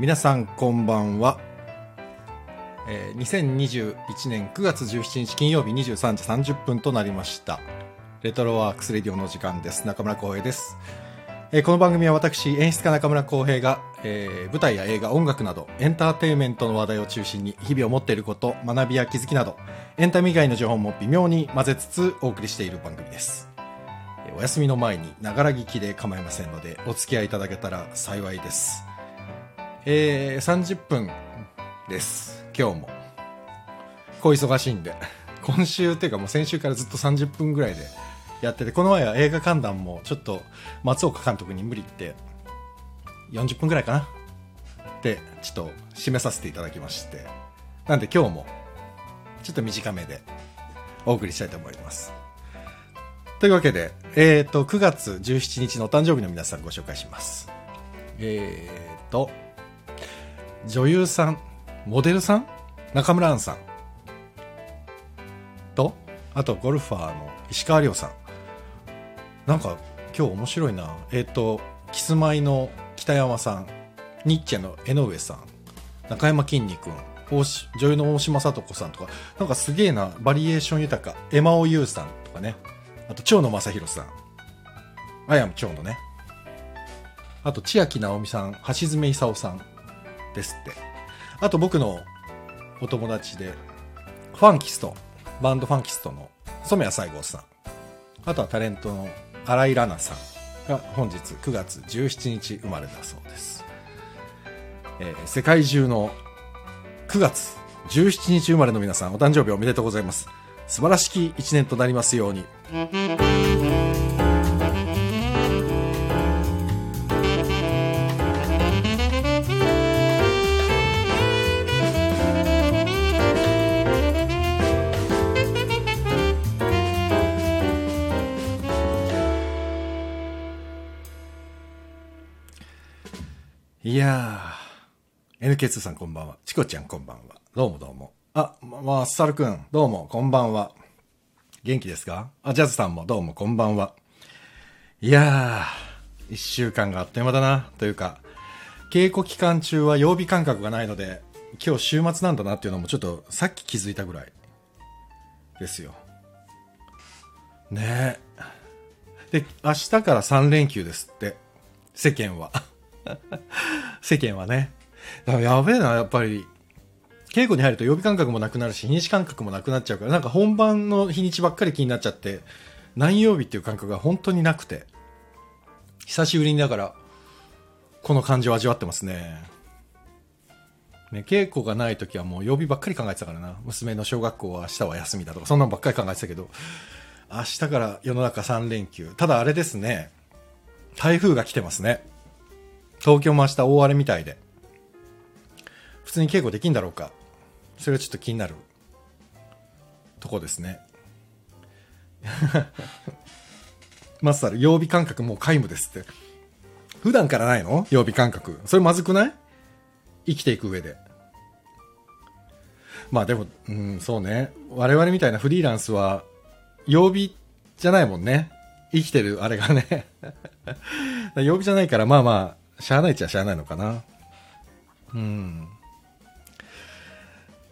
皆さんこんばんは、えー2021年9月17日金曜日23時30分となりました。レトロワークスレディオの時間です。中村光平です、えーこの番組は私演出家中村光平が、えー舞台や映画音楽などエンターテインメントの話題を中心に日々を持っていること学びや気づきなどエンタメ以外の情報も微妙に混ぜつつお送りしている番組です。えーお休みの前にながら聞きで構いませんのでお付き合いいただけたら幸いです。えー、30分です。今日も。小忙しいんで。今週っていうかもう先週からずっと30分ぐらいでやっててこの前は映画観覧もちょっと松岡監督に無理って40分ぐらいかなでちょっと締めさせていただきまして。なんで今日もちょっと短めでお送りしたいと思います。というわけで、えっ、と、9月17日のお誕生日の皆さんご紹介します。えっ、と、女優さん、モデルさん中村アンさん。と、あとゴルファーの石川亮さん。なんか今日面白いな。えっ、と、キスマイの北山さん、ニッチェの江上さん、中山きんに君、女優の大島さと子さんとか、なんかすげえな、バリエーション豊か、エマオユーさんとかね。あと、蝶野正宏さん。あやむ蝶野ね。あと、千秋直美さん、橋爪功さんですって。あと、僕のお友達で、ファンキスト、バンドファンキストの染谷西郷さん。あとはタレントの新井奈々さんが本日9月17日生まれだそうです。えー世界中の9月17日生まれの皆さん、お誕生日おめでとうございます。素晴らしき一年となりますように。MK2 さんこんばんは。チコちゃんこんばんは。どうもどうも。あ、まっさるくん、どうも、こんばんは。元気ですか？あ、ジャズさんもどうも、こんばんは。いやー、一週間があっという間だな、というか、稽古期間中は曜日感覚がないので、今日週末なんだなっていうのもちょっとさっき気づいたぐらいですよ。ねえ。で、明日から3連休ですって、世間は。世間はね。だからやべえな、やっぱり。稽古に入ると曜日感覚もなくなるし、日にち感覚もなくなっちゃうから、なんか本番の日にちばっかり気になっちゃって、何曜日っていう感覚が本当になくて。久しぶりにだから、この感じを味わってますね。ね、稽古がない時はもう曜日ばっかり考えてたからな。娘の小学校は明日は休みだとか、そんなのばっかり考えてたけど、明日から世の中3連休。ただあれですね、台風が来てますね。東京も明日大荒れみたいで。普通に稽古できんだろうか。それはちょっと気になるとこですね。マスタル、曜日感覚もう皆無ですって。普段からないの？曜日感覚。それまずくない？生きていく上で。まあでも、うん、そうね。我々みたいなフリーランスは、曜日じゃないもんね。生きてるあれがね。曜日じゃないから、まあまあ、しゃあないっちゃしゃあないのかな。うん。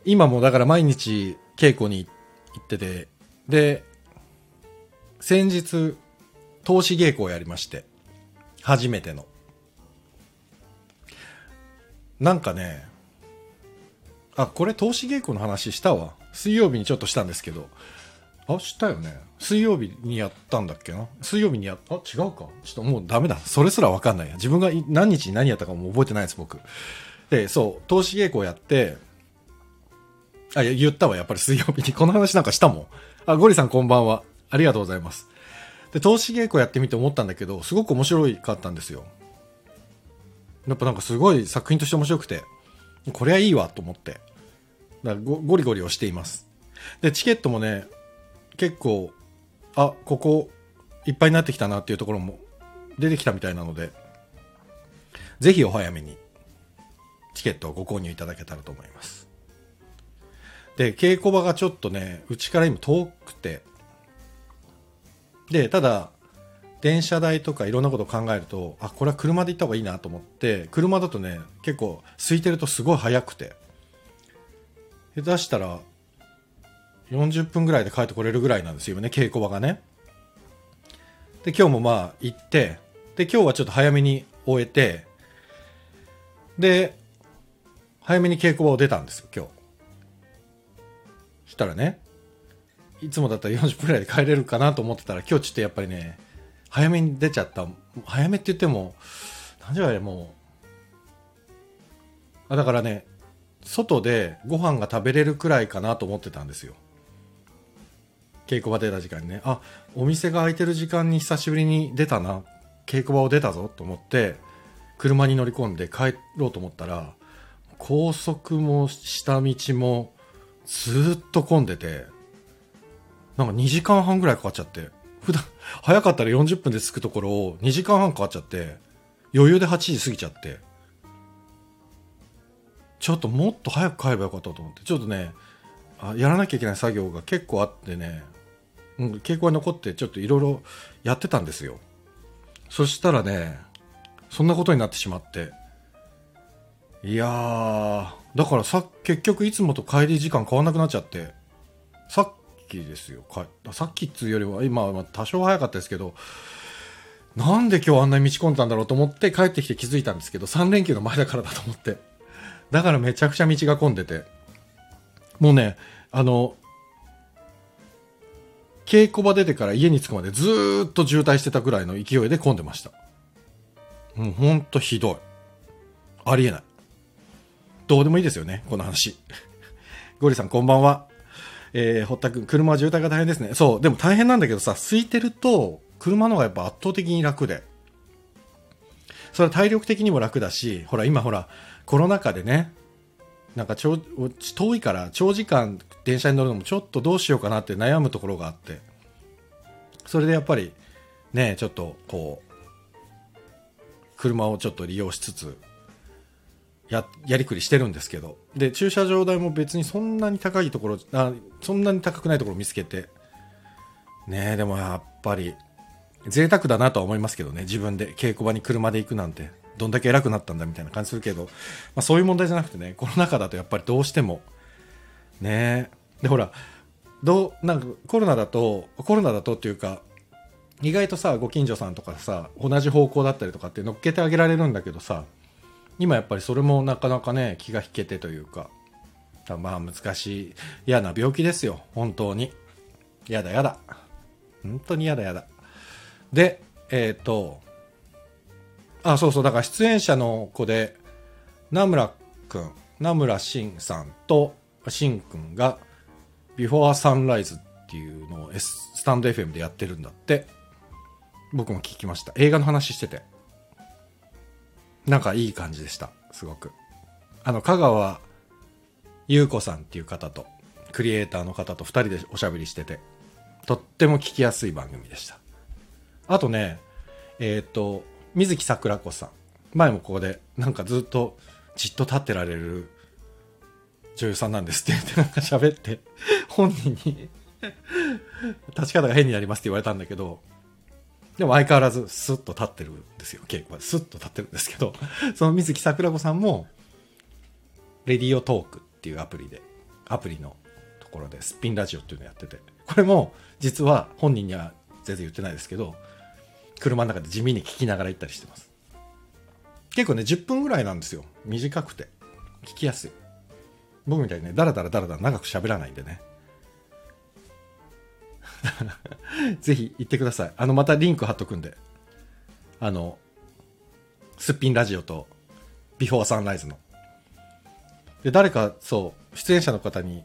今もだから毎日稽古に行ってて、で、先日、投資稽古をやりまして、初めての。なんかね、あ、これ投資稽古の話したわ。水曜日にちょっとしたんですけど、あ、したよね。水曜日にやったんだっけな水曜日にやった、あ、違うか。ちょっともうダメだ。それすらわかんないや。自分が何日に何やったかも覚えてないです、僕。で、そう、投資稽古をやって、あ、言ったわ、やっぱり水曜日に。この話なんかしたもん。あ、ゴリさんこんばんは。ありがとうございます。で、投資稽古やってみて思ったんだけど、すごく面白かったんですよ。やっぱなんかすごい作品として面白くて、これはいいわと思って。だからゴリゴリをしています。で、チケットもね、結構、あ、ここいっぱいになってきたなっていうところも出てきたみたいなので、ぜひお早めにチケットをご購入いただけたらと思います。で、稽古場がちょっとね、うちから今遠くて、で、ただ、電車代とかいろんなことを考えるとあこれは車で行った方がいいなと思って車だとね結構空いてるとすごい早くて。下手したら40分ぐらいで帰ってこれるぐらいなんですよね稽古場がね。で今日もまあ行ってで今日はちょっと早めに終えてで早めに稽古場を出たんですよ今日。たらねいつもだったら40分ぐらいで帰れるかなと思ってたら今日ちょっとやっぱりね早めに出ちゃった。早めって言っても何時ぐらいもう。あだからね外でご飯が食べれるくらいかなと思ってたんですよ。稽古場出た時間にね。あお店が開いてる時間に久しぶりに出たな。稽古場を出たぞと思って車に乗り込んで帰ろうと思ったら高速も下道もずっと混んでてなんか2時間半ぐらいかかっちゃって普段 早かったら40分で着くところを2時間半かかっちゃって余裕で8時過ぎちゃってちょっともっと早く帰ればよかったと思ってちょっとねあやらなきゃいけない作業が結構あってね、うん、稽古に残ってちょっといろいろやってたんですよ。そしたらねそんなことになってしまっていやーだからさ結局いつもと帰り時間変わんなくなっちゃって。さっきですよ。かさっきっつうよりは今は多少早かったですけどなんで今日あんなに道込んだんだろうと思って帰ってきて気づいたんですけど3連休の前だからだと思って。だからめちゃくちゃ道が混んでて。もうねあの稽古場出てから家に着くまでずっと渋滞してたぐらいの勢いで混んでました。もうほんとひどい。ありえない。どうでもいいですよねこの話 ゴリさんこんばんはえー、堀田君、車は渋滞が大変ですね。そう、でも大変なんだけどさ、空いてると、車の方がやっぱ圧倒的に楽で。それは体力的にも楽だし、ほら、今ほら、コロナ禍でね、なんか遠いから長時間電車に乗るのもちょっとどうしようかなって悩むところがあって、それでやっぱり、ね、ちょっとこう、車をちょっと利用しつつ、ややりくりしてるんですけど。で駐車場代も別にそんなに高いところあそんなに高くないところを見つけて。ねでもやっぱり贅沢だなとは思いますけどね。自分で稽古場に車で行くなんて。どんだけ偉くなったんだみたいな感じするけど、まあ、そういう問題じゃなくてねコロナ禍だとやっぱりどうしても。ねでほらどうなんかコロナだとコロナだとっていうか意外とさご近所さんとかさ同じ方向だったりとかって乗っけてあげられるんだけどさ。今やっぱりそれもなかなかね気が引けてというかまあ難しい嫌な病気ですよ。本当に。やだやだ。本当にやだやだ。でえっ、ー、とあそうそう。だから出演者の子で名村くん名村慎さんと慎くんがビフォーサンライズっていうのをスタンド FM でやってるんだって。僕も聞きました。映画の話してて。なんかいい感じでした。すごく。あの、香川優子さんっていう方と、クリエイターの方と2人でおしゃべりしてて、とっても聞きやすい番組でした。あとね、えっ、ー、と、水木桜子さん。前もここで、なんかずっとじっと立ってられる女優さんなんですって言ってなんか喋って、本人に立ち方が変になりますって言われたんだけど、でも相変わらずスッと立ってるんですよ、稽古は。スッと立ってるんですけど、その水木桜子さんも、レディオトークっていうアプリで、アプリのところでスピンラジオっていうのやってて、これも実は本人には全然言ってないですけど、車の中で地味に聞きながら行ったりしてます。結構ね、10分ぐらいなんですよ。短くて。聞きやすい。僕みたいにね、ダラダラダラダラ長く喋らないんでね。ぜひ行ってください。あの、またリンク貼っとくんで。あの、すっぴんラジオと、ビフォーサンライズの。で、誰か、そう、出演者の方に、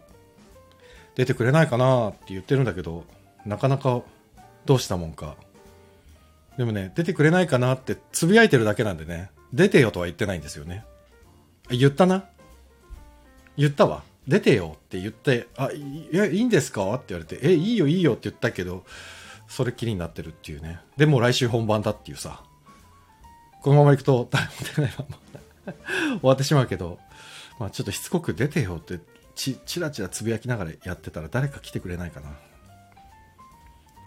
出てくれないかなって言ってるんだけど、なかなか、どうしたもんか。でもね、出てくれないかなってつぶやいてるだけなんでね、出てよとは言ってないんですよね。言ったな？言ったわ。出てよって言って、あ、いや、いいんですか？って言われて、え、いいよいいよって言ったけど、それっきりになってるっていうね。でも来週本番だっていうさ。このまま行くと誰も出ないまま 終わってしまうけど、まあちょっとしつこく出てよってち、ちらちらつぶやきながらやってたら誰か来てくれないかな。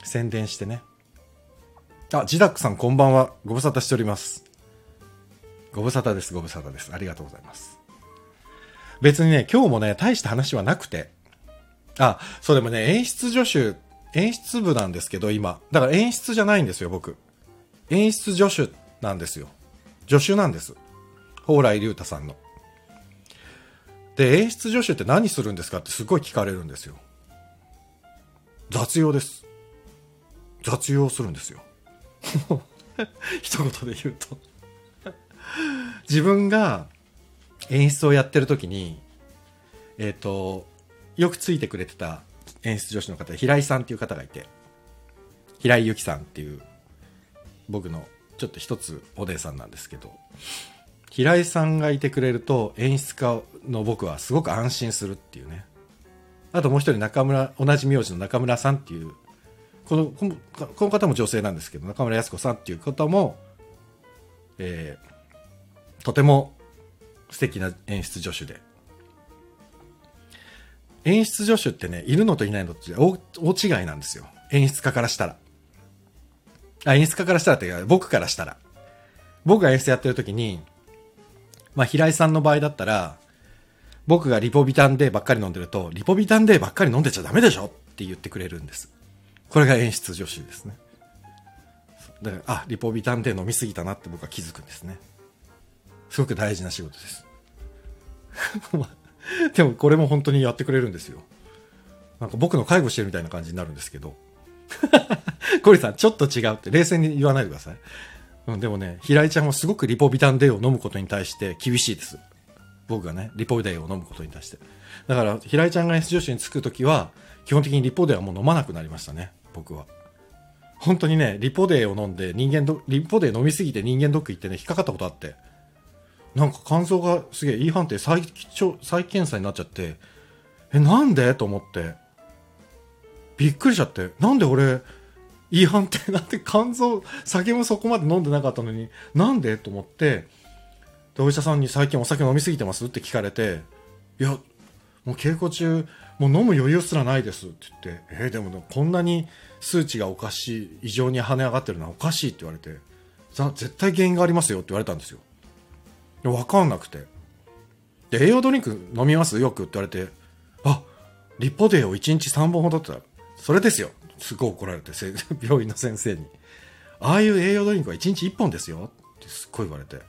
宣伝してね。あ、ジダックさんこんばんは。ご無沙汰しております。ご無沙汰です、ご無沙汰です。ありがとうございます。別にね、今日もね、大した話はなくて。あ、そうでもね、演出助手、演出部なんですけど、今。だから演出じゃないんですよ、僕。演出助手なんですよ。助手なんです。蓬莱竜太さんの。で、演出助手って何するんですかってすごい聞かれるんですよ。雑用です。雑用するんですよ。一言で言うと自分が演出をやってる時にえっ、とよくついてくれてた演出女子の方平井さんっていう方がいて平井由紀さんっていう僕のちょっと一つお姉さんなんですけど平井さんがいてくれると演出家の僕はすごく安心するっていうね。あともう一人中村同じ名字の中村さんっていうこのこのこの方も女性なんですけど中村靖子さんっていう方も、えーとても素敵な演出助手で。演出助手ってねいるのといないのって大違いなんですよ。演出家からしたら。あ演出家からしたらっていうか僕からしたら。僕が演出やってる時にまあ平井さんの場合だったら僕がリポビタン D ばっかり飲んでるとリポビタン D ばっかり飲んでちゃダメでしょって言ってくれるんです。これが演出助手ですね。だから、あ、リポビタン D 飲みすぎたなって僕は気づくんですね。すごく大事な仕事です。でもこれも本当にやってくれるんですよ。なんか僕の介護してるみたいな感じになるんですけど。コリさん、ちょっと違うって冷静に言わないでください。うん、でもね、平井ちゃんはすごくリポビタン D を飲むことに対して厳しいです。僕がね、リポデーを飲むことに対して。だから、平井ちゃんが S 女子につくときは、基本的にリポ Dはもう飲まなくなりましたね、僕は。本当にね、リポ Dを飲んで、人間ド、リポ D飲みすぎて人間ドック行ってね、引っかかったことあって。なんか肝臓がすげえ E 判定再再検査になっちゃって、え、なんで？と思って。びっくりしちゃって。なんで俺、E 判定なんて肝臓、酒もそこまで飲んでなかったのに、なんで？と思って、で、お医者さんに最近お酒飲みすぎてます？って聞かれて、いや、もう稽古中、もう飲む余裕すらないですって言って、えーでもこんなに数値がおかしい、異常に跳ね上がってるのはおかしいって言われて、絶対原因がありますよって言われたんですよ。でわかんなくて。で、栄養ドリンク飲みます？よくって言われて、あ、リポデーを1日3本ほどって言った、それですよ。すごい怒られて、病院の先生に。ああいう栄養ドリンクは1日1本ですよってすっごい言われて。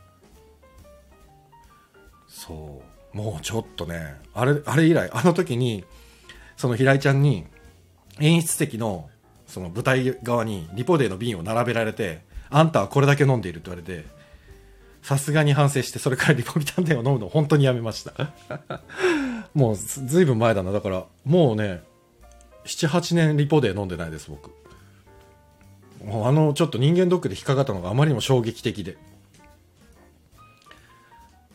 そう。もうちょっとね、あれ、あれ以来、あの時に、その平井ちゃんに、演出席の、その舞台側にリポデーの瓶を並べられて、あんたはこれだけ飲んでいるって言われて、さすがに反省して、それからリポビタンデを飲むの本当にやめました。もうずずいぶん前だな。だから、もうね、7、8年リポデー飲んでないです、僕。もうあの、ちょっと人間ドックで引っかかったのがあまりにも衝撃的で。っ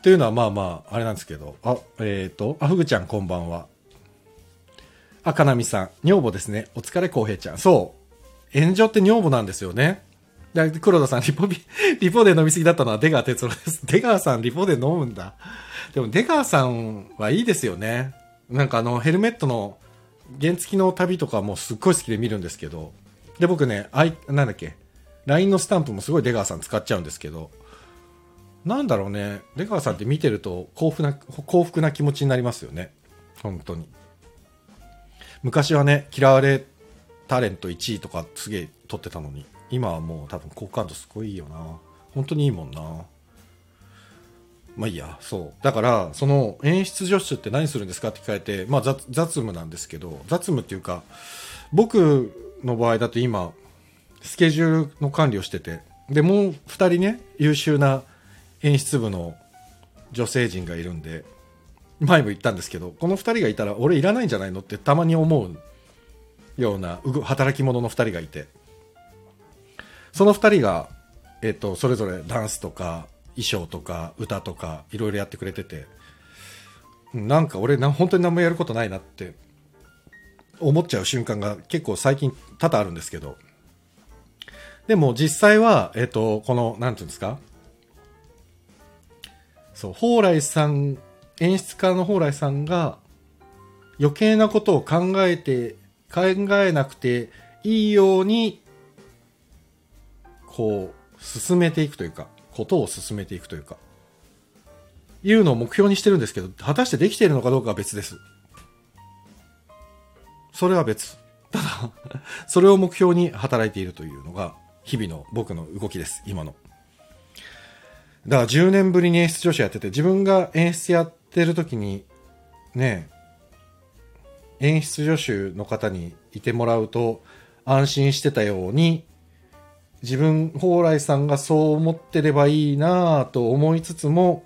ていうのはまあまあ、あれなんですけど。あ、えっ、と、あ、ふぐちゃんこんばんは。あ、かなみさん。女房ですね。お疲れ、こうへいちゃん。そう。炎上って女房なんですよね。黒田さん、リポビ、リポで飲みすぎだったのは出川哲郎です。出川さん、リポで飲むんだ。でも出川さんはいいですよね。なんかあの、ヘルメットの原付きの旅とかもすっごい好きで見るんですけど。で、僕ね、あい、なんだっけ、LINE のスタンプもすごい出川さん使っちゃうんですけど、なんだろうね、出川さんって見てると幸福な、幸福な気持ちになりますよね。本当に。昔はね、嫌われタレント1位とかすげえ取ってたのに、今はもう多分好感度すごいいいよな。本当にいいもんな。まあいいや、そう。だから、その演出助手って何するんですかって聞かれて、まあ雑務なんですけど、雑務っていうか、僕の場合だと今、スケジュールの管理をしてて、で、もう二人ね、優秀な演出部の女性陣がいるんで、前も言ったんですけど、この二人がいたら俺いらないんじゃないのってたまに思うような働き者の二人がいて、その二人が、えっ、と、それぞれダンスとか衣装とか歌とかいろいろやってくれてて、なんか俺な本当に何もやることないなって思っちゃう瞬間が結構最近多々あるんですけど、でも実際は、えっ、と、この、なんていうんですか？そう、蓬莱さん、演出家の蓬莱さんが余計なことを考えて、考えなくていいようにこう、進めていくというか、ことを進めていくというか、いうのを目標にしてるんですけど、果たしてできているのかどうかは別です。それは別。ただ、それを目標に働いているというのが、日々の僕の動きです、今の。だから10年ぶりに演出女子やってて、自分が演出やってる時に、ね、演出助手の方にいてもらうと安心してたように、自分、蓬莱さんがそう思ってればいいなぁと思いつつも、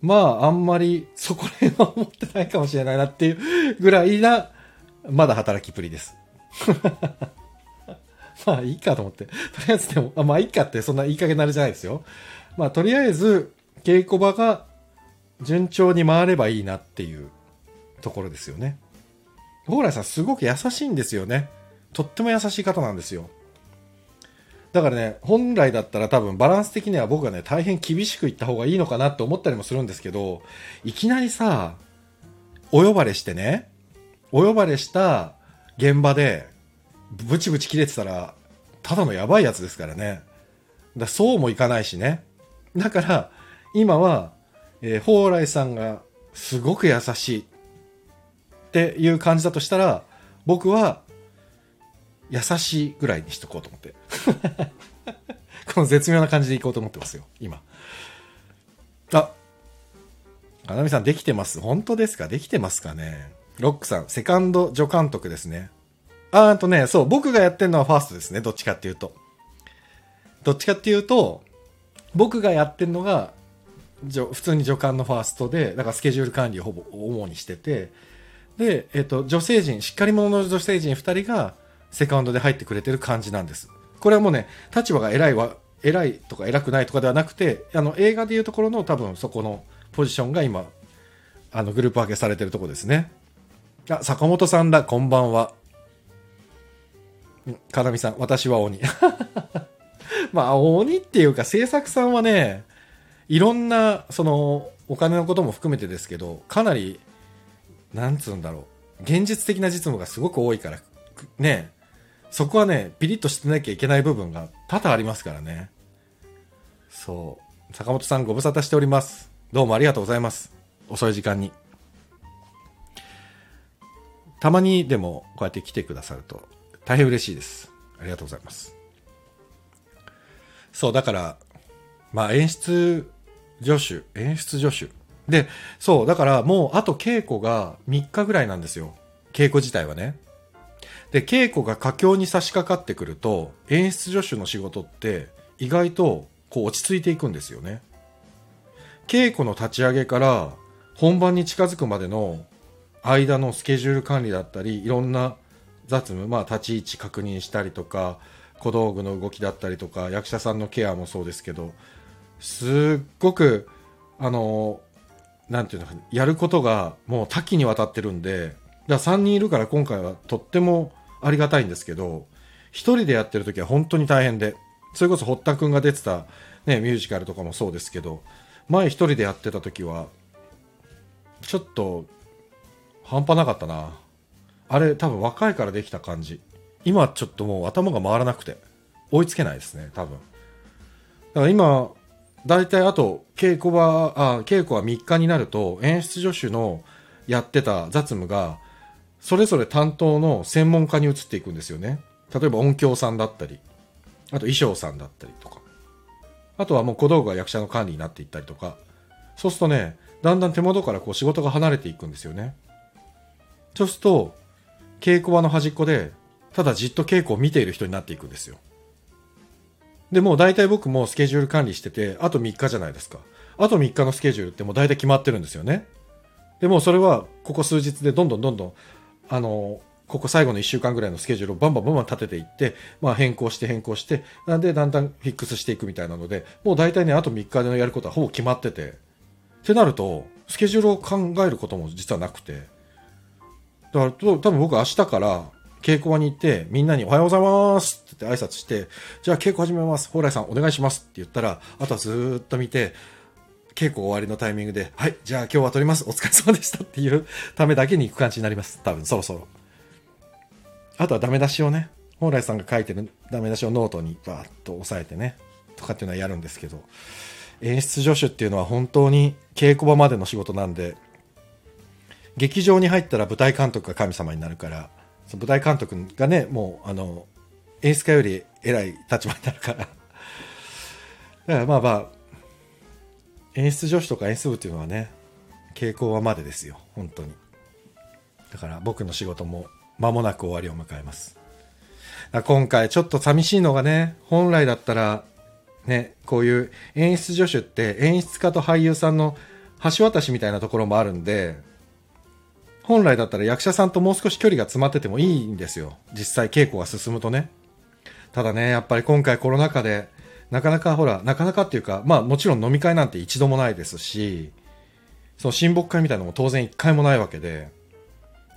まあ、あんまりそこら辺は思ってないかもしれないなっていうぐらいな、まだ働きっぷりです。まあ、いいかと思って。とりあえずでも、あまあ、いいかってそんないい加減なれじゃないですよ。まあ、とりあえず、稽古場が順調に回ればいいなっていうところですよね。蓬莱さんすごく優しいんですよね。とっても優しい方なんですよ。だからね、本来だったら多分バランス的には僕がね、大変厳しく言った方がいいのかなって思ったりもするんですけど、いきなりさ、お呼ばれしてね、お呼ばれした現場で、ブチブチ切れてたら、ただのやばいやつですからね。だそうもいかないしね。だから、今は、えー、蓬莱さんがすごく優しいっていう感じだとしたら、僕は優しいぐらいにしとこうと思って。この絶妙な感じでいこうと思ってますよ、今。あ、かなみさんできてます本当ですか？できてますかね？ロックさん、セカンド助監督ですね。あーとね、そう、僕がやってるのはファーストですね。どっちかっていうと。どっちかっていうと、僕がやってるのが、普通に助監のファーストで、だからスケジュール管理をほぼ主にしてて、で、えっ、と、女性陣、しっかり者の女性陣2人が、セカンドで入ってくれてる感じなんです。これはもうね、立場が偉いわ、偉いとか偉くないとかではなくて、あの、映画でいうところの多分そこのポジションが今、あの、グループ分けされてるとこですね。あ、坂本さんだ、こんばんは。かなみさん、私は鬼。まあ、鬼っていうか、制作さんはね、いろんな、その、お金のことも含めてですけど、かなり、なんつうんだろう、現実的な実務がすごく多いから、ね、そこはね、ピリッとしてなきゃいけない部分が多々ありますからね。そう。坂本さんご無沙汰しております。どうもありがとうございます。遅い時間に。たまにでもこうやって来てくださると大変嬉しいです。ありがとうございます。そう、だから、まあ演出助手、演出助手。で、そう、だからもうあと稽古が3日ぐらいなんですよ。稽古自体はね。で、稽古が佳境に差し掛かってくると、演出助手の仕事って意外とこう落ち着いていくんですよね。稽古の立ち上げから本番に近づくまでの間のスケジュール管理だったり、いろんな雑務、まあ立ち位置確認したりとか、小道具の動きだったりとか、役者さんのケアもそうですけど、すっごく、あの、なんていうのか、やることがもう多岐にわたってるんで、だから3人いるから今回はとってもありがたいんですけど、一人でやってる時は本当に大変で、それこそ堀田くんが出てた、ね、ミュージカルとかもそうですけど、前一人でやってた時は、ちょっと、半端なかったな。あれ、多分若いからできた感じ。今ちょっともう頭が回らなくて、追いつけないですね、多分。だから今、大体あと、稽古場、あ、稽古は3日になると、演出助手のやってた雑務が、それぞれ担当の専門家に移っていくんですよね。例えば音響さんだったり、あと衣装さんだったりとか。あとはもう小道具が役者の管理になっていったりとか。そうするとね、だんだん手元からこう仕事が離れていくんですよね。そうすると、稽古場の端っこで、ただじっと稽古を見ている人になっていくんですよ。で、もう大体僕もスケジュール管理してて、あと3日じゃないですか。あと3日のスケジュールってもう大体決まってるんですよね。でもそれは、ここ数日でどんどんどんどんあの、ここ最後の1週間ぐらいのスケジュールをバンバンバンバン立てていって、まあ変更して変更して、なんでだんだんフィックスしていくみたいなので、もう大体ね、あと3日でのやることはほぼ決まってて、ってなると、スケジュールを考えることも実はなくて、だから多分僕明日から稽古場に行って、みんなにおはようございますって挨拶して、じゃあ稽古始めます。蓬莱さんお願いしますって言ったら、あとはずっと見て、稽古終わりのタイミングで、はい、じゃあ今日は撮ります。お疲れ様でしたっていうためだけに行く感じになります。多分、そろそろ。あとはダメ出しをね、本来さんが書いてるダメ出しをノートにバーッと押さえてね、とかっていうのはやるんですけど、演出助手っていうのは本当に稽古場までの仕事なんで、劇場に入ったら舞台監督が神様になるから、その舞台監督がね、もう、あの、演出家より偉い立場になるから。だからまあまあ、演出助手とか演出部っていうのはね、稽古場までですよ、本当に。だから僕の仕事も間もなく終わりを迎えます。今回ちょっと寂しいのがね、本来だったら、ね、こういう演出助手って演出家と俳優さんの橋渡しみたいなところもあるんで、本来だったら役者さんともう少し距離が詰まっててもいいんですよ。実際稽古が進むとね。ただね、やっぱり今回コロナ禍で、なかなかほら、なかなかっていうか、まあもちろん飲み会なんて一度もないですし、その親睦会みたいなのも当然一回もないわけで、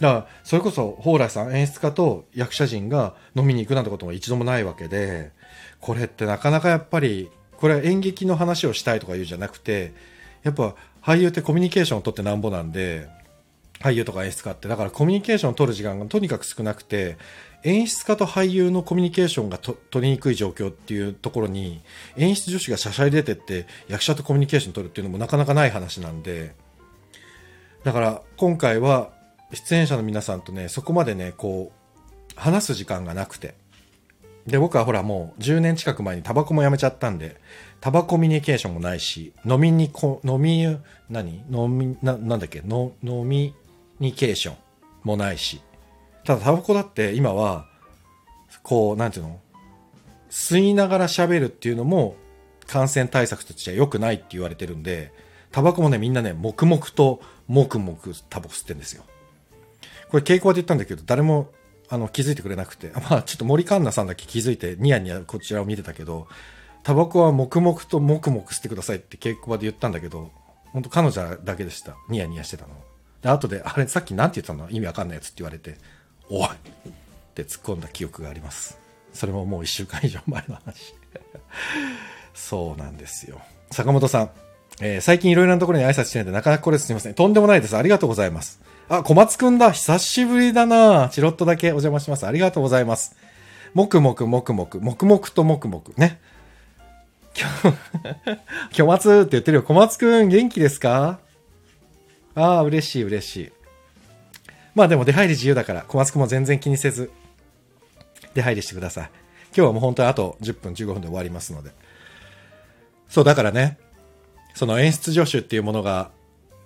だから、それこそ、蓬莱さん、演出家と役者陣が飲みに行くなんてことも一度もないわけで、これってなかなかやっぱり、これは演劇の話をしたいとか言うじゃなくて、やっぱ俳優ってコミュニケーションを取ってなんぼなんで、俳優とか演出家って。だからコミュニケーションを取る時間がとにかく少なくて、演出家と俳優のコミュニケーションが取りにくい状況っていうところに、演出女子がしゃしゃり出てって役者とコミュニケーション取るっていうのもなかなかない話なんで、だから今回は出演者の皆さんとね、そこまでね、こう、話す時間がなくて。で、僕はほらもう10年近く前にタバコもやめちゃったんで、タバコミュニケーションもないし、飲みにこ、飲み、何？飲み、な、なんだっけ？飲みニケーションもないし。ただタバコだって今は、こう、なんていうの？吸いながら喋るっていうのも感染対策としては良くないって言われてるんで、タバコもね、みんなね、黙々と、黙々タバコ吸ってんですよ。これ稽古場で言ったんだけど、誰もあの気づいてくれなくて、まあちょっと森環奈さんだけ気づいてニヤニヤこちらを見てたけど、タバコは黙々と黙々吸ってくださいって稽古場で言ったんだけど、本当彼女だけでした。ニヤニヤしてたの。で、後で、あれさっき何て言ったの？意味わかんないやつって言われて、おいって突っ込んだ記憶があります。それももう一週間以上前の話。そうなんですよ。坂本さん。えー、最近いろいろなところに挨拶してないんでなかなかこれすみません。とんでもないです。ありがとうございます。あ、小松くんだ。久しぶりだなチロッとだけお邪魔します。ありがとうございます。もくもくもくもく、もくもくともくもく。ね。小 松って言ってるよ。小松くん元気ですか？ああ、嬉しい嬉しい。まあでも出入り自由だから、小松くんも全然気にせず、出入りしてください。今日はもう本当にあと10分、15分で終わりますので。そう、だからね、その演出助手っていうものが、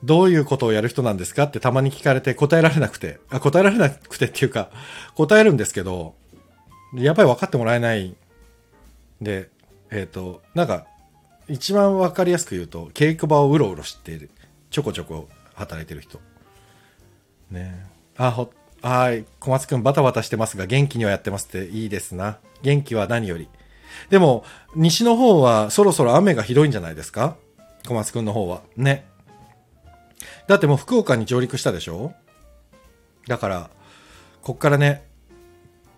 どういうことをやる人なんですかってたまに聞かれて答えられなくて、あ、答えられなくてっていうか、答えるんですけど、やっぱり分かってもらえないで、えっ、ー、と、なんか、一番分かりやすく言うと、稽古場をうろうろしている。ちょこちょこ働いてる人。ねあ、ほ、はい。小松くんバタバタしてますが、元気にはやってますっていいですな。元気は何より。でも、西の方はそろそろ雨がひどいんじゃないですか？小松くんの方は。ね。だってもう福岡に上陸したでしょ？だから、こっからね、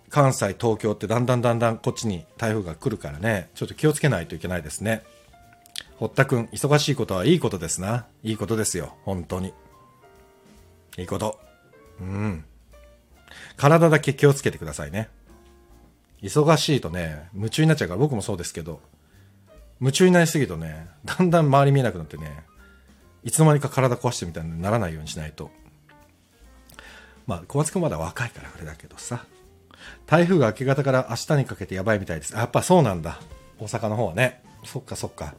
関西、東京ってだんだんだんだんこっちに台風が来るからね、ちょっと気をつけないといけないですね。堀田くん、忙しいことはいいことですな。いいことですよ。本当に。いいこと。うん。体だけ気をつけてくださいね。忙しいとね、夢中になっちゃうから僕もそうですけど、夢中になりすぎるとね、だんだん周り見えなくなってね、いつの間にか体壊してみたいにならないようにしないと。まあ、小松くんまだ若いからあれだけどさ。台風が明け方から明日にかけてやばいみたいです。やっぱそうなんだ。大阪の方はね。そっかそっか。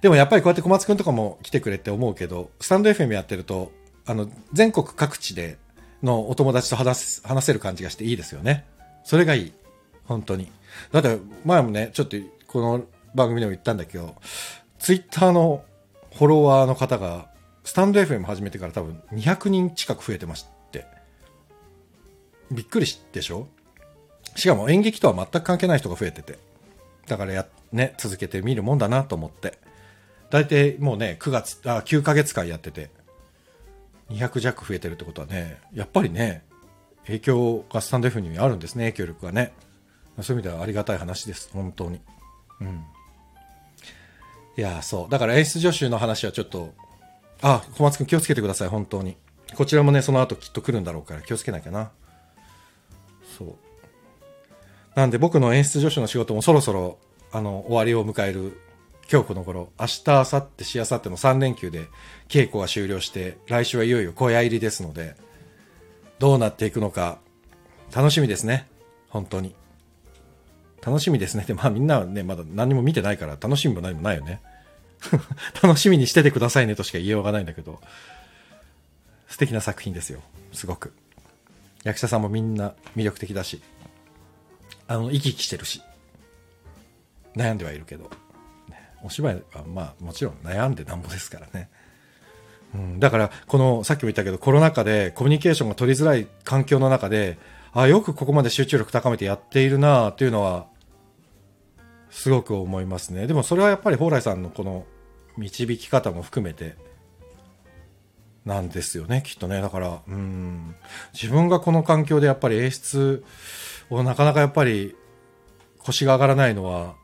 でもやっぱりこうやって小松くんとかも来てくれって思うけど、スタンド FM やってると、あの、全国各地でのお友達と話話せる感じがしていいですよね。それがいい。本当に。だって前もね、ちょっとこの番組でも言ったんだけど、ツイッターのフォロワーの方が、スタンド FM 始めてから多分200人近く増えてまして。びっくりでしょ？しかも演劇とは全く関係ない人が増えてて。だからや、ね、続けてみるもんだなと思って。大体もうね、9月、あ、9ヶ月間やってて、200弱増えてるってことはね、やっぱりね、影響がスタンド F にあるんですね、影響力がね。そういう意味ではありがたい話です、本当に。うん。いや、そう。だから演出助手の話はちょっと、あ、小松くん気をつけてください、本当に。こちらもね、その後きっと来るんだろうから気をつけなきゃな。そう。なんで僕の演出助手の仕事もそろそろ、あの、終わりを迎える今日この頃、明日、明後日、しあさっての3連休で稽古が終了して、来週はいよいよ小屋入りですので、どうなっていくのか、楽しみですね。本当に。楽しみですね。で、まあみんなはね、まだ何も見てないから楽しみも何もないよね。楽しみにしててくださいねとしか言いようがないんだけど、素敵な作品ですよ。すごく。役者さんもみんな魅力的だし、あの、生き生きしてるし、悩んではいるけど。お芝居はまあもちろん悩んでなんぼですからね。うん、だからこのさっきも言ったけどコロナ禍でコミュニケーションが取りづらい環境の中であよくここまで集中力高めてやっているなというのはすごく思いますね。でもそれはやっぱり蓬莱さんのこの導き方も含めてなんですよねきっとね。だからうん。自分がこの環境でやっぱり演出をなかなかやっぱり腰が上がらないのは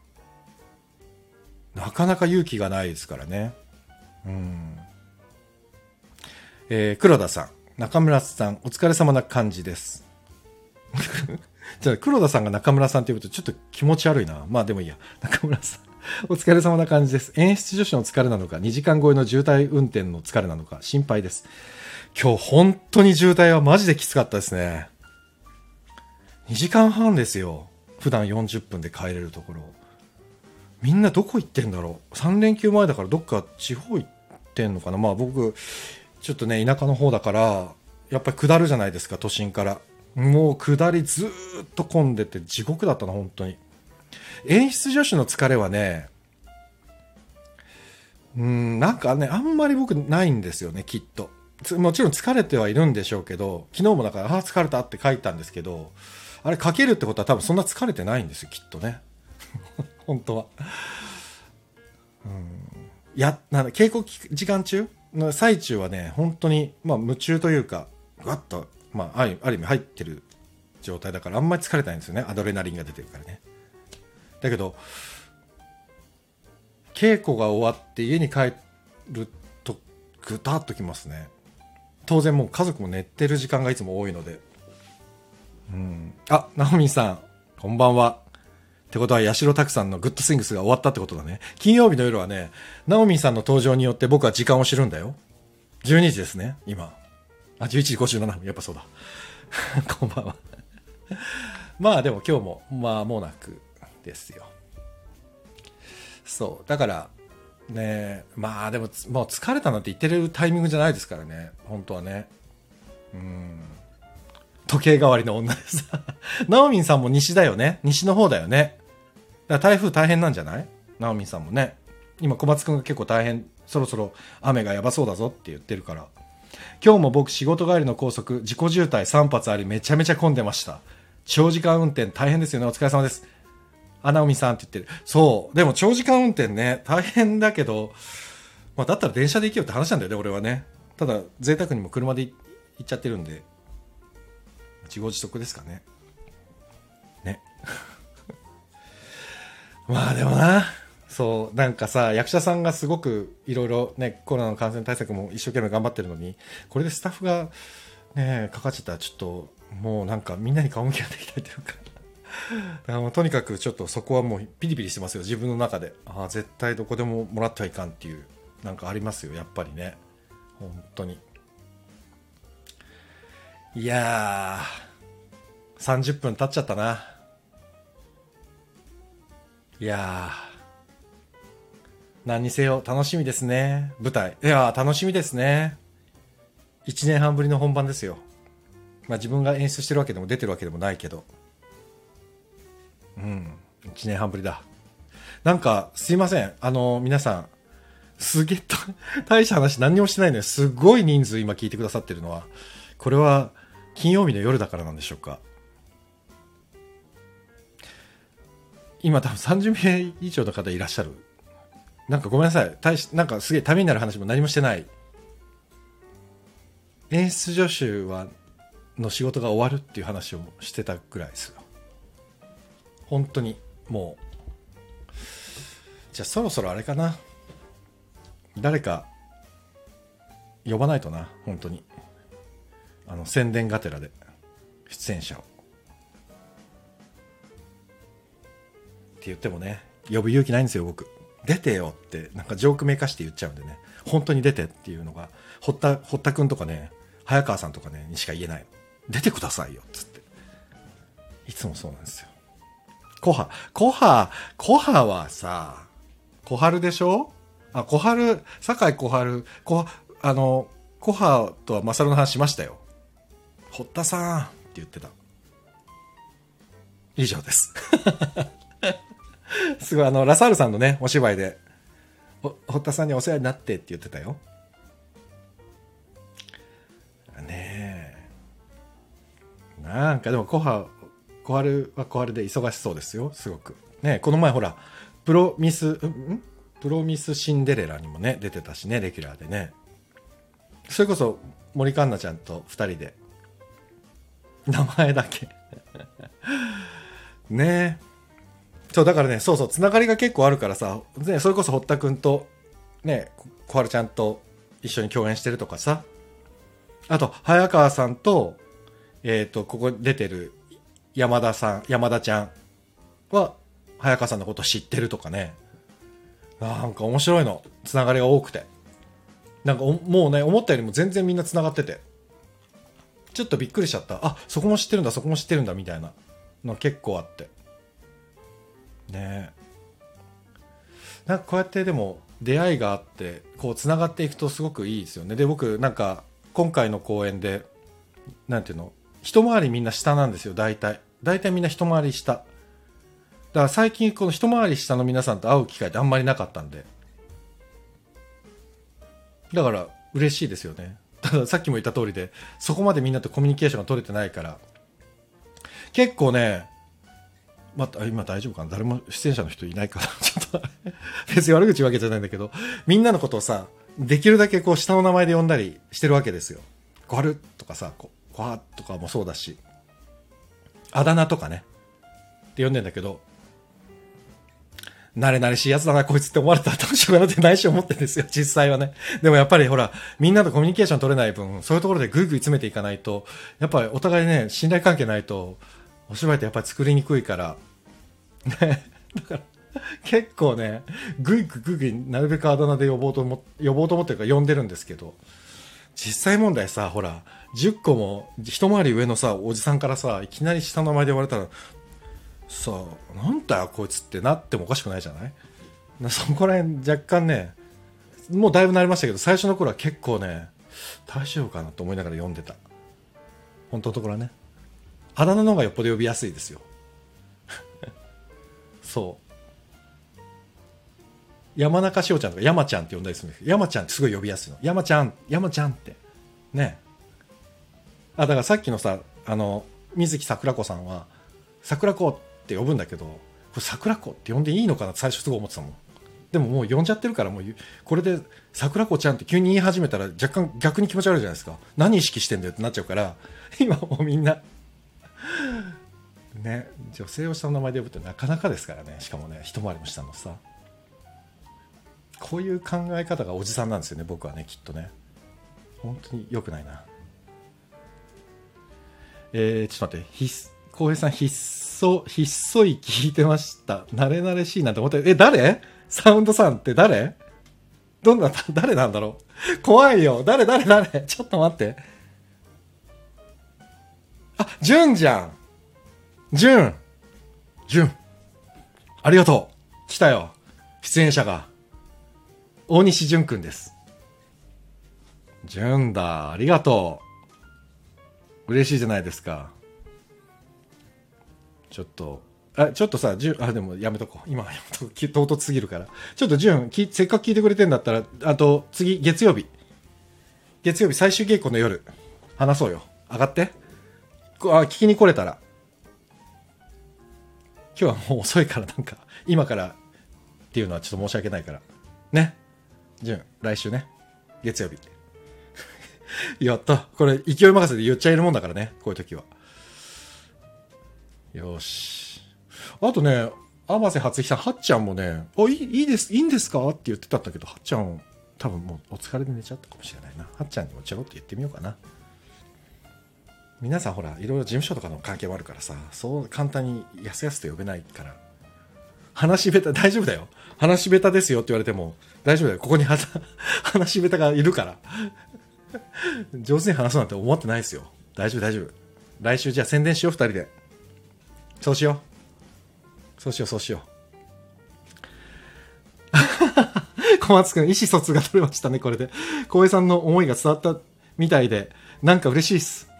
なかなか勇気がないですからね。うん。えー、黒田さん、中村さん、お疲れ様な感じです。じゃあ、黒田さんが中村さんって言うとちょっと気持ち悪いな。まあでもいいや。中村さん。お疲れ様な感じです。演出女子の疲れなのか、2時間超えの渋滞運転の疲れなのか、心配です。今日本当に渋滞はマジできつかったですね。2時間半ですよ。普段40分で帰れるところ。みんなどこ行ってんだろう？3連休前だからどっか地方行ってんのかな？まあ僕ちょっとね田舎の方だからやっぱり下るじゃないですか都心から。もう下りずっと混んでて地獄だったな本当に。演出助手の疲れはねうんなんかねあんまり僕ないんですよねきっと。もちろん疲れてはいるんでしょうけど昨日もだからああ疲れたって書いたんですけどあれ書けるってことは多分そんな疲れてないんですよきっとね。本当は。うん。や、なん、稽古時間中の最中はね、本当に、まあ、夢中というか、ガッと、まあ、ある意味入ってる状態だから、あんまり疲れないんですよね。アドレナリンが出てるからね。だけど、稽古が終わって家に帰ると、ぐたっときますね。当然もう家族も寝てる時間がいつも多いので。うん。あ、ナオミさん、こんばんは。ってことは、八代拓さんのグッドスイングスが終わったってことだね。金曜日の夜はね、ナオミさんの登場によって僕は時間を知るんだよ。12時ですね、今。あ、11時57分。やっぱそうだ。こんばんは。まあでも今日も、まあもなくですよ。そう。だから、ねまあでも、もう疲れたなんて言ってるタイミングじゃないですからね。本当はね。うん。時計代わりの女です。ナオミンさんも西だよね。西の方だよね。だ台風大変なんじゃない？ナオミさんもね。今小松くんが結構大変、そろそろ雨がやばそうだぞって言ってるから。今日も僕仕事帰りの高速、自己渋滞3発ありめちゃめちゃ混んでました。長時間運転大変ですよね。お疲れ様です。あ、ナオミさんって言ってる。そう。でも長時間運転ね、大変だけど、まあだったら電車で行けよって話なんだよね、俺はね。ただ、贅沢にも車で行っちゃってるんで、自業自得ですかね。ね。まあでもな、そう、なんかさ、役者さんがすごくいろいろね、コロナの感染対策も一生懸命頑張ってるのに、これでスタッフがね、かかっちゃったらちょっと、もうなんかみんなに顔向き合っていきたいというか。だからとにかくちょっとそこはもうピリピリしてますよ、自分の中で。ああ、絶対どこでももらってはいかんっていう、なんかありますよ、やっぱりね。本当に。いやー、30分経っちゃったな。いや何にせよ楽しみですね。舞台。いや楽しみですね。1年半ぶりの本番ですよ。まあ自分が演出してるわけでも出てるわけでもないけど。うん。1年半ぶりだ。なんか、すいません。あの、皆さん、すげえ、大した話何にもしてないのよ。すごい人数今聞いてくださってるのは、これは金曜日の夜だからなんでしょうか。今多分30名以上の方いらっしゃる。なんかごめんなさい。大し、なんかすげえためになる話も何もしてない。演出助手は、の仕事が終わるっていう話をしてたぐらいですよ。本当に、もう。じゃあそろそろあれかな。誰か、呼ばないとな、本当に。あの、宣伝がてらで、出演者を。言ってもね、呼ぶ勇気ないんですよ、僕。出てよって、なんかジョークめかして言っちゃうんでね、本当に出てっていうのが、堀田、堀田くんとかね、早川さんとかね、にしか言えない。出てくださいよっ、つって。いつもそうなんですよ。コハ、コハ、コハはさ、小春でしょ？あ、小春、酒井小春、小、あの、コハとはマサルの話しましたよ。堀田さんって言ってた。以上です。すごい、あの、ラサールさんのね、お芝居で、堀田さんにお世話になってって言ってたよ。ねえ。なんかでも、コハ、小春は小春で忙しそうですよ、すごく。ねこの前ほら、プロミス、うん？プロミスシンデレラにもね、出てたしね、レギュラーでね。それこそ、森環奈ちゃんと二人で、名前だけ ねえそう、だからね、そうそう、つながりが結構あるからさ、ね、それこそ堀田くんと、ね、小春ちゃんと一緒に共演してるとかさ、あと、早川さんと、えっ、ー、と、ここ出てる山田さん、山田ちゃんは、早川さんのこと知ってるとかね。なんか面白いの。つながりが多くて。なんかもうね、思ったよりも全然みんなつながってて。ちょっとびっくりしちゃった。あ、そこも知ってるんだ、そこも知ってるんだ、みたいなの結構あって。ねなんかこうやってでも出会いがあって、こうつながっていくとすごくいいですよね。で、僕なんか今回の公演で、なんていうの、一回りみんな下なんですよ、大体。大体みんな一回り下。だから最近この一回り下の皆さんと会う機会ってあんまりなかったんで。だから嬉しいですよね。たださっきも言った通りで、そこまでみんなとコミュニケーションが取れてないから。結構ね、また、今大丈夫かな？誰も出演者の人いないから、ちょっと別に悪口言うわけじゃないんだけど、みんなのことをさ、できるだけこう下の名前で呼んだりしてるわけですよ。小春とかさ、こコハとかもそうだし、あだ名とかね、って呼んでんだけど、慣れ慣れしいやつだな、こいつって思われたらどうしようかなって内心思ってるんですよ、実際はね。でもやっぱりほら、みんなとコミュニケーション取れない分、そういうところでぐいぐい詰めていかないと、やっぱりお互いね、信頼関係ないと、お芝居ってやっぱり作りにくいから、ね、だから、結構ね、ぐいぐいぐいぐいなるべくあだ名で呼ぼうと思、呼ぼうと思ってるから呼んでるんですけど、実際問題さ、ほら、10個も一回り上のさ、おじさんからさ、いきなり下の名前で言われたら、さあ、なんだよこいつってなってもおかしくないじゃない？そこら辺若干ね、もうだいぶ慣れましたけど、最初の頃は結構ね、大丈夫かなと思いながら読んでた。本当のところはね。あだ名の方がよっぽど呼びやすいですよ。そう。山中しおちゃんとか山ちゃんって呼んだりするんですけど、山ちゃんってすごい呼びやすいの。山ちゃん、山ちゃんって。ね。あ、だからさっきのさ、あの、水木桜子さんは、桜子って呼ぶんだけど、これ桜子って呼んでいいのかなって最初すごい思ってたもん。でももう呼んじゃってるから、もう、これで桜子ちゃんって急に言い始めたら若干逆に気持ち悪いじゃないですか。何意識してんだよってなっちゃうから、今もうみんな ね、女性を下の名前で呼ぶってなかなかですからね。しかもね、一回りも下のさ。こういう考え方がおじさんなんですよね、僕はね、きっとね。本当に良くないな。えー、ちょっと待って、浩平さん、ひっそ、ひっそい聞いてました。慣れ慣れしいなと思って、え、誰？サウンドさんって誰？どんな、誰なんだろう？怖いよ。誰誰誰？ちょっと待って。あ、ジュンじゃん。ジュン。ジュン。ありがとう。来たよ。出演者が。大西淳くんです。淳だ、ありがとう。嬉しいじゃないですか。ちょっと、あ、ちょっとさ、淳、あ、でもやめとこう。今やめとこう。唐突すぎるから。ちょっと淳、せっかく聞いてくれてんだったら、あと、次、月曜日。月曜日最終稽古の夜、話そうよ。上がって。あ、聞きに来れたら。今日はもう遅いからなんか、今からっていうのはちょっと申し訳ないから。ね。じゃあ、来週ね。月曜日。やった。これ、勢い任せで言っちゃえるもんだからね。こういう時は。よし。あとね、天瀬初日さん、はっちゃんもね、お、いいいいです、いいんですか？って言ってたんだけど、はっちゃん、多分もうお疲れで寝ちゃったかもしれないな。はっちゃんにもちょろっと言ってみようかな。皆さんほら、いろいろ事務所とかの関係もあるからさ、そう簡単にやすやすと呼べないから、話し下手、大丈夫だよ。話し下手ですよって言われても、大丈夫だよ。ここに 話し下手がいるから。上手に話そうなんて思ってないですよ。大丈夫、大丈夫。来週じゃあ宣伝しよう、二人で。そうしよう。そうしよう、そうしよう。小松くん、意思疎通が取れましたね、これで。小平さんの思いが伝わったみたいで、なんか嬉しいっす。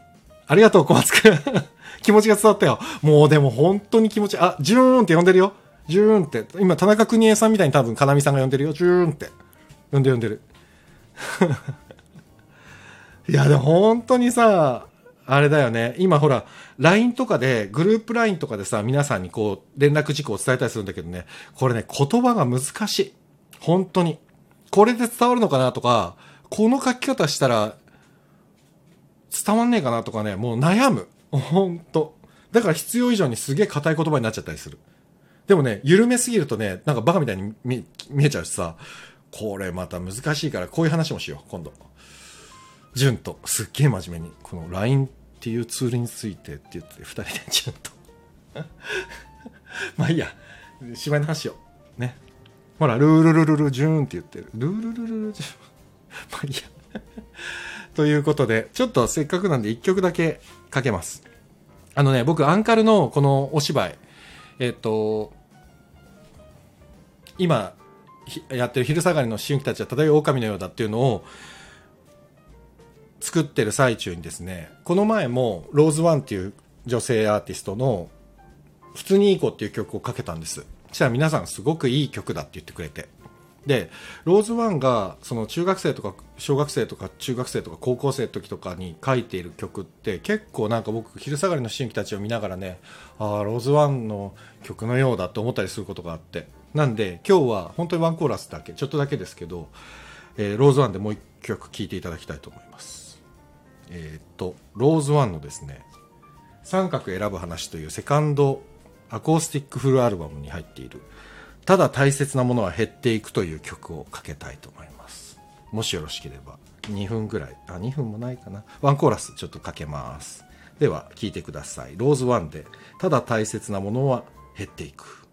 ありがとう、小松くん。気持ちが伝わったよ。もうでも本当に気持ち、あ、ジューンって呼んでるよ。ジューンって。今、田中邦衛さんみたいに多分、かなみさんが呼んでるよ。ジューンって。呼んで呼んでる。いや、でも本当にさ、あれだよね。今ほら、LINE とかで、グループ LINE とかでさ、皆さんにこう、連絡事項を伝えたりするんだけどね、これね、言葉が難しい。本当に。これで伝わるのかなとか、この書き方したら、伝わんねえかなとかね、もう悩む。ほんと。だから必要以上にすげえ硬い言葉になっちゃったりする。でもね、緩めすぎるとね、なんかバカみたいに見えちゃうしさ、これまた難しいからこういう話もしよう、今度。純と、すっげえ真面目に、この LINE っていうツールについてって言って、二人で純と。まあいいや、芝居の話を。ね。ほら、ルールルルルジューンって言ってる。ルールルルルジューン。まあいいや。ということで、ちょっとせっかくなんで一曲だけかけます。あのね、僕、アンカルのこのお芝居、えっ、と、今、やってる昼下がりの春季たちは漂う狼のようだっていうのを作ってる最中にですね、この前もローズワンっていう女性アーティストの普通にいい子っていう曲をかけたんです。そしたら皆さんすごくいい曲だって言ってくれて。で、ローズワンがその中学生とか小学生とか中学生とか高校生の時とかに書いている曲って結構なんか僕昼下がりの新規たちを見ながらね、ああ、ローズワンの曲のようだって思ったりすることがあって。なんで今日は本当にワンコーラスだけ、ちょっとだけですけど、えー、ローズワンでもう一曲聴いていただきたいと思います。えっ、と、ローズワンのですね、三角選ぶ話というセカンドアコースティックフルアルバムに入っているただ大切なものは減っていくという曲をかけたいと思います。もしよろしければ2分ぐらいあ2分もないかな。ワンコーラスちょっとかけます。では聴いてください。ローズワンでただ大切なものは減っていく。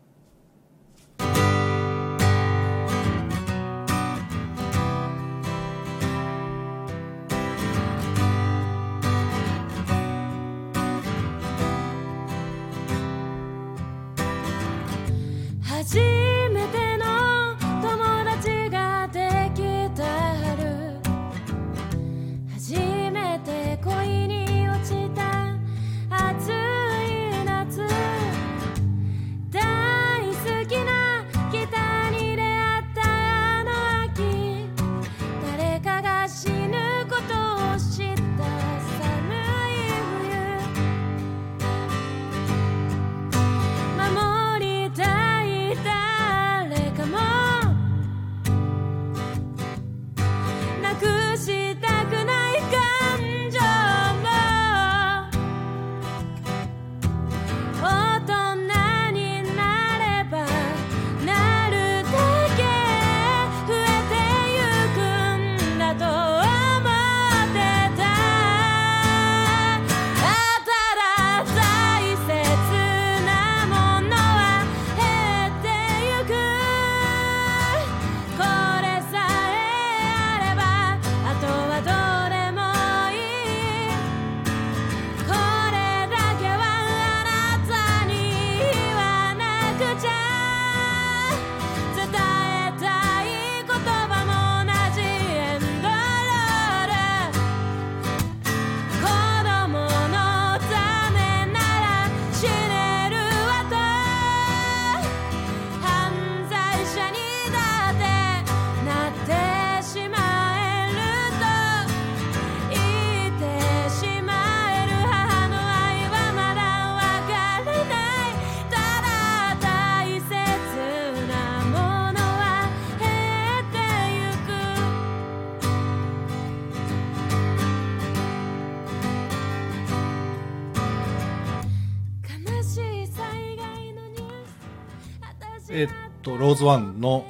えっと、ローズワンの、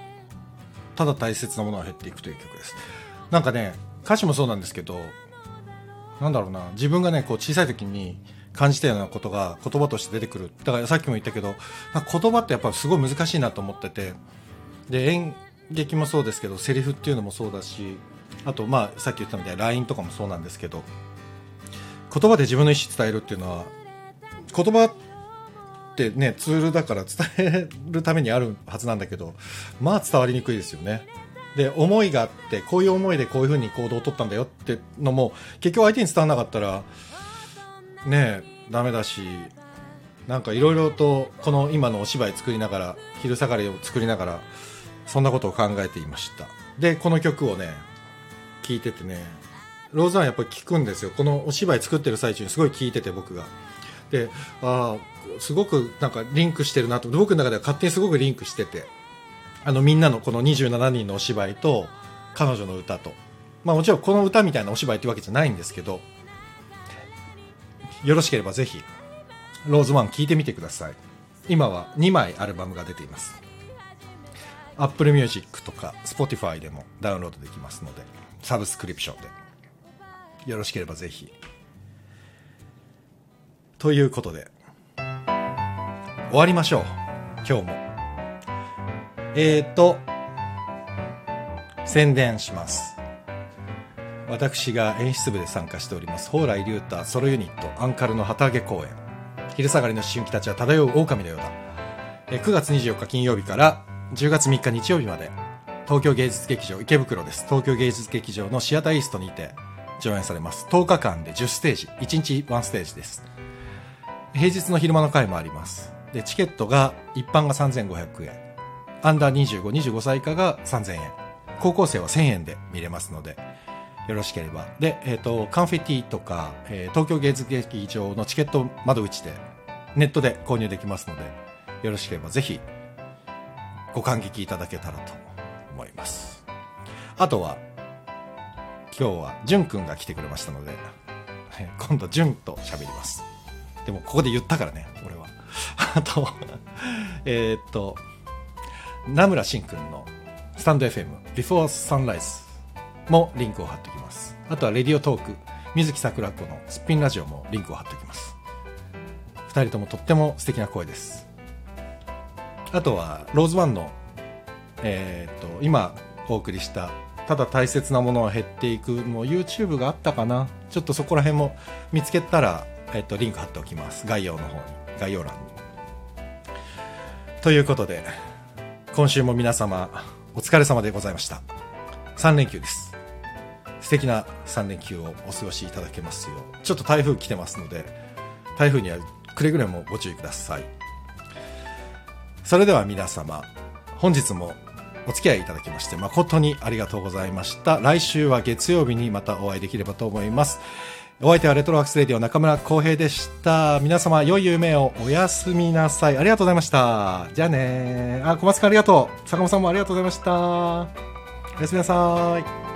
ただ大切なものは減っていくという曲です。なんかね、歌詞もそうなんですけど、なんだろうな、自分がね、こう小さい時に感じたようなことが言葉として出てくるだからさっきも言ったけど言葉ってやっぱすごい難しいなと思っててで演劇もそうですけどセリフっていうのもそうだしあとまあさっき言ったみたいに LINE とかもそうなんですけど言葉で自分の意思伝えるっていうのは言葉ってねツールだから伝えるためにあるはずなんだけどまあ伝わりにくいですよね。で思いがあってこういう思いでこういうふうに行動を取ったんだよってのも結局相手に伝わらなかったらねえダメだしなんかいろいろとこの今のお芝居作りながら昼下がりを作りながらそんなことを考えていました。でこの曲をね聴いててねローズワンやっぱり聴くんですよ。このお芝居作ってる最中にすごい聴いてて僕が。でああすごくなんかリンクしてるなと。僕の中では勝手にすごくリンクしてて。あのみんなのこの27人のお芝居と彼女の歌と。まあもちろんこの歌みたいなお芝居ってわけじゃないんですけどよろしければぜひローズワン聴いてみてください。今は2枚アルバムが出ています。Apple Music とか Spotify でもダウンロードできますのでサブスクリプションで。よろしければぜひ。ということで終わりましょう。今日も。えーと宣伝します。私が演出部で参加しております蓬莱竜太ソロユニットアンカルの旗揚げ公演。昼下がりの思春期たちは漂う狼のようだ。9月24日金曜日から10月3日日曜日まで東京芸術劇場池袋です。東京芸術劇場のシアターイーストにて上演されます。10日間で10ステージ1日1ステージです。平日の昼間の回もあります。でチケットが一般が3500円。アンダー2525歳以下が3000円。高校生は1000円で見れますのでよろしければ。で、えーと、カンフェティとか、えー、東京芸術劇場のチケット窓口でネットで購入できますのでよろしければぜひご感激いただけたらと思います。あとは今日はじゅんくんが来てくれましたので 今度じゅんと喋ります。でもここで言ったからね俺は。あとえっと名村しんくんのスタンド FM Before Sunrise もリンクを貼っておきます。あとはレディオトーク水木桜子のすっぴんラジオもリンクを貼っておきます。2人ともとっても素敵な声です。あとはローズワンの、えー、っと今お送りしたただ大切なものは減っていくもう YouTube があったかな。ちょっとそこら辺も見つけたら、えっと、リンク貼っておきます。概要の方に。概要欄に。ということで今週も皆様お疲れ様でございました。3連休です。素敵な3連休をお過ごしいただけますよう。ちょっと台風来てますので台風にはくれぐれもご注意ください。それでは皆様本日もお付き合いいただきまして誠にありがとうございました。来週は月曜日にまたお会いできればと思います。お相手はレトロワークスレディオ中村浩平でした。皆様良い夢をおやすみなさい。ありがとうございました。じゃあねあ小松君ありがとう。坂本さんもありがとうございました。おやすみなさい。